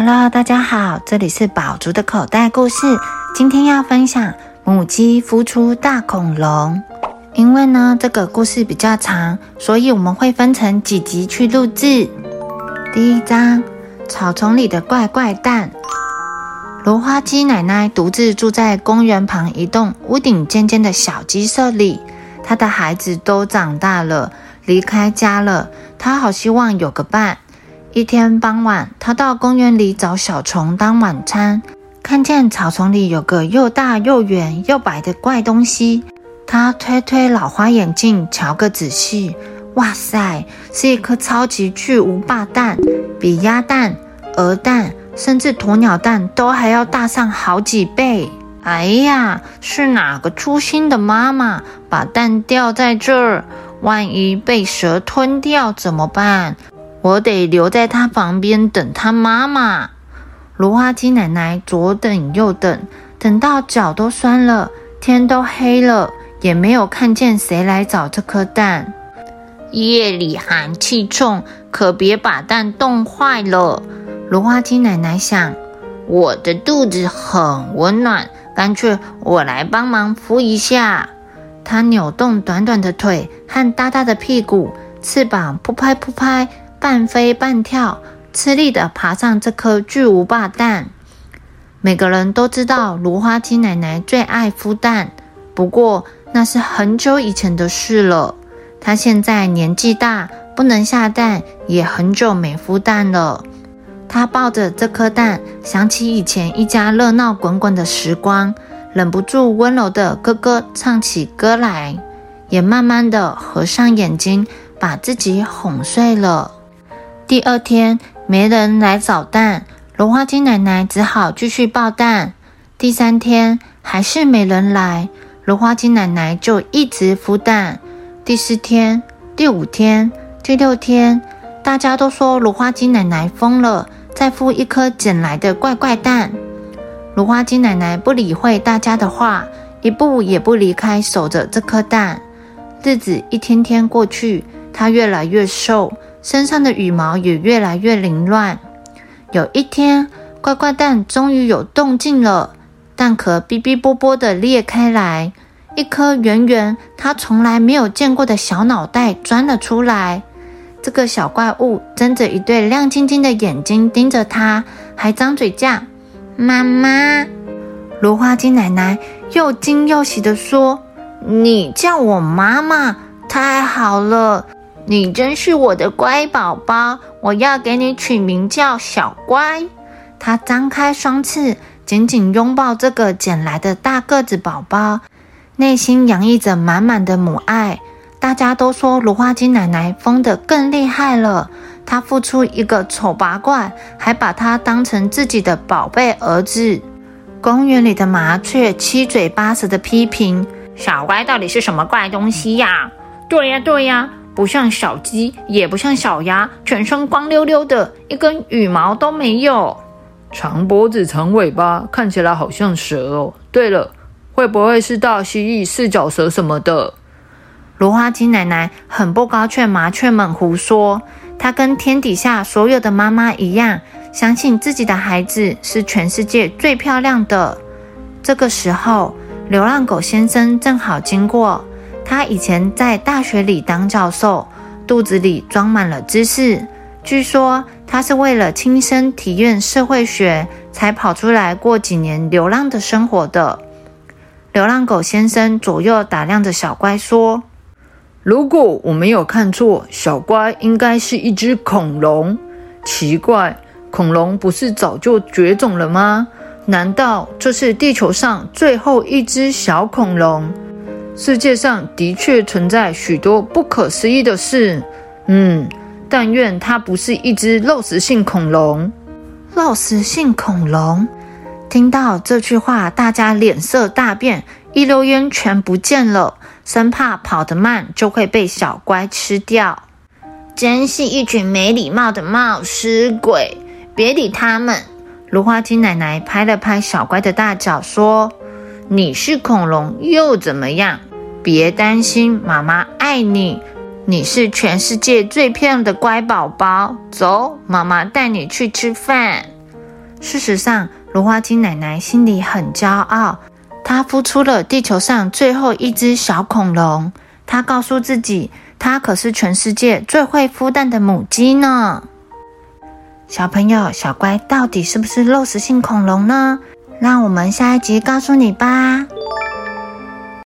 Hello，大家好，这里是宝竹的口袋故事。今天要分享母鸡孵出大恐龙。因为呢，这个故事比较长，所以我们会分成几集去录制。第一章：草丛里的怪怪蛋。芦花鸡奶奶独自住在公园旁一栋屋顶尖尖的小鸡舍里。她的孩子都长大了，离开家了。她好希望有个伴。一天傍晚，他到公园里找小虫当晚餐，看见草丛里有个又大又圆又白的怪东西。他推推老花眼镜，瞧个仔细。哇塞，是一颗超级巨无霸蛋，比鸭蛋、鹅蛋，甚至鸵鸟蛋都还要大上好几倍。哎呀，是哪个粗心的妈妈把蛋掉在这儿？万一被蛇吞掉怎么办？我得留在他旁边等他妈妈。芦花鸡奶奶左等右等，等到脚都酸了，天都黑了。也没有看见谁来找这颗蛋。夜里寒气重，可别把蛋冻坏了。芦花鸡奶奶想，我的肚子很温暖，干脆我来帮忙孵一下。她扭动短短的腿和大大的屁股，翅膀扑拍扑拍，半飞半跳，吃力地爬上这颗巨无霸蛋。每个人都知道，芦花鸡奶奶最爱孵蛋，不过。那是很久以前的事了。它现在年纪大，不能下蛋，也很久没孵蛋了。它抱着这颗蛋，想起以前一家热闹滚滚的时光，忍不住温柔的咯咯唱起歌来，也慢慢的合上眼睛，把自己哄睡了。第二天，没人来找蛋，芦花鸡奶奶只好继续抱蛋。第三天，还是没人来。芦花鸡奶奶就一直孵蛋。第四天、第五天、第六天，大家都说芦花鸡奶奶疯了，在孵一颗捡来的怪怪蛋。芦花鸡奶奶不理会大家的话，一步也不离开，守着这颗蛋。日子一天天过去，它越来越瘦，身上的羽毛也越来越凌乱。有一天，怪怪蛋终于有动静了。蛋壳哔哔啵啵的裂开来，一颗圆圆、他从来没有见过的小脑袋钻了出来。这个小怪物睁着一对亮晶晶的眼睛盯着他，还张嘴叫“妈妈”。芦花鸡奶奶又惊又喜地说：“你叫我妈妈，太好了！你真是我的乖宝宝，我要给你取名叫小乖。”它张开双翅。紧紧拥抱这个捡来的大个子宝宝，内心洋溢着满满的母爱。大家都说芦花鸡奶奶疯得更厉害了，她孵出一个丑八怪，还把它当成自己的宝贝儿子。公园里的麻雀七嘴八舌的批评：“小乖到底是什么怪东西呀？”“对呀，对呀，不像小鸡，也不像小鸭，全身光溜溜的，一根羽毛都没有。”长脖子、长尾巴，看起来好像蛇哦。对了，会不会是大蜥蜴、四脚蛇什么的？芦花鸡奶奶很不高劝麻雀们胡说。她跟天底下所有的妈妈一样，相信自己的孩子是全世界最漂亮的。这个时候，流浪狗先生正好经过。他以前在大学里当教授，肚子里装满了知识。据说。他是为了亲身体验社会学，才跑出来过几年流浪的生活的。流浪狗先生左右打量着小乖，说：“如果我没有看错，小乖应该是一只恐龙。奇怪，恐龙不是早就绝种了吗？难道这是地球上最后一只小恐龙？世界上的确存在许多不可思议的事。嗯。”但愿它不是一只肉食性恐龙。肉食性恐龙，听到这句话，大家脸色大变，一溜烟全不见了，生怕跑得慢就会被小乖吃掉。真是一群没礼貌的冒失鬼！别理他们。芦花鸡奶奶拍了拍小乖的大脚，说：“你是恐龙又怎么样？别担心，妈妈爱你。”你是全世界最漂亮的乖宝宝，走，妈妈带你去吃饭。事实上，芦花精奶奶心里很骄傲，她孵出了地球上最后一只小恐龙。她告诉自己，她可是全世界最会孵蛋的母鸡呢。小朋友，小乖到底是不是肉食性恐龙呢？让我们下一集告诉你吧。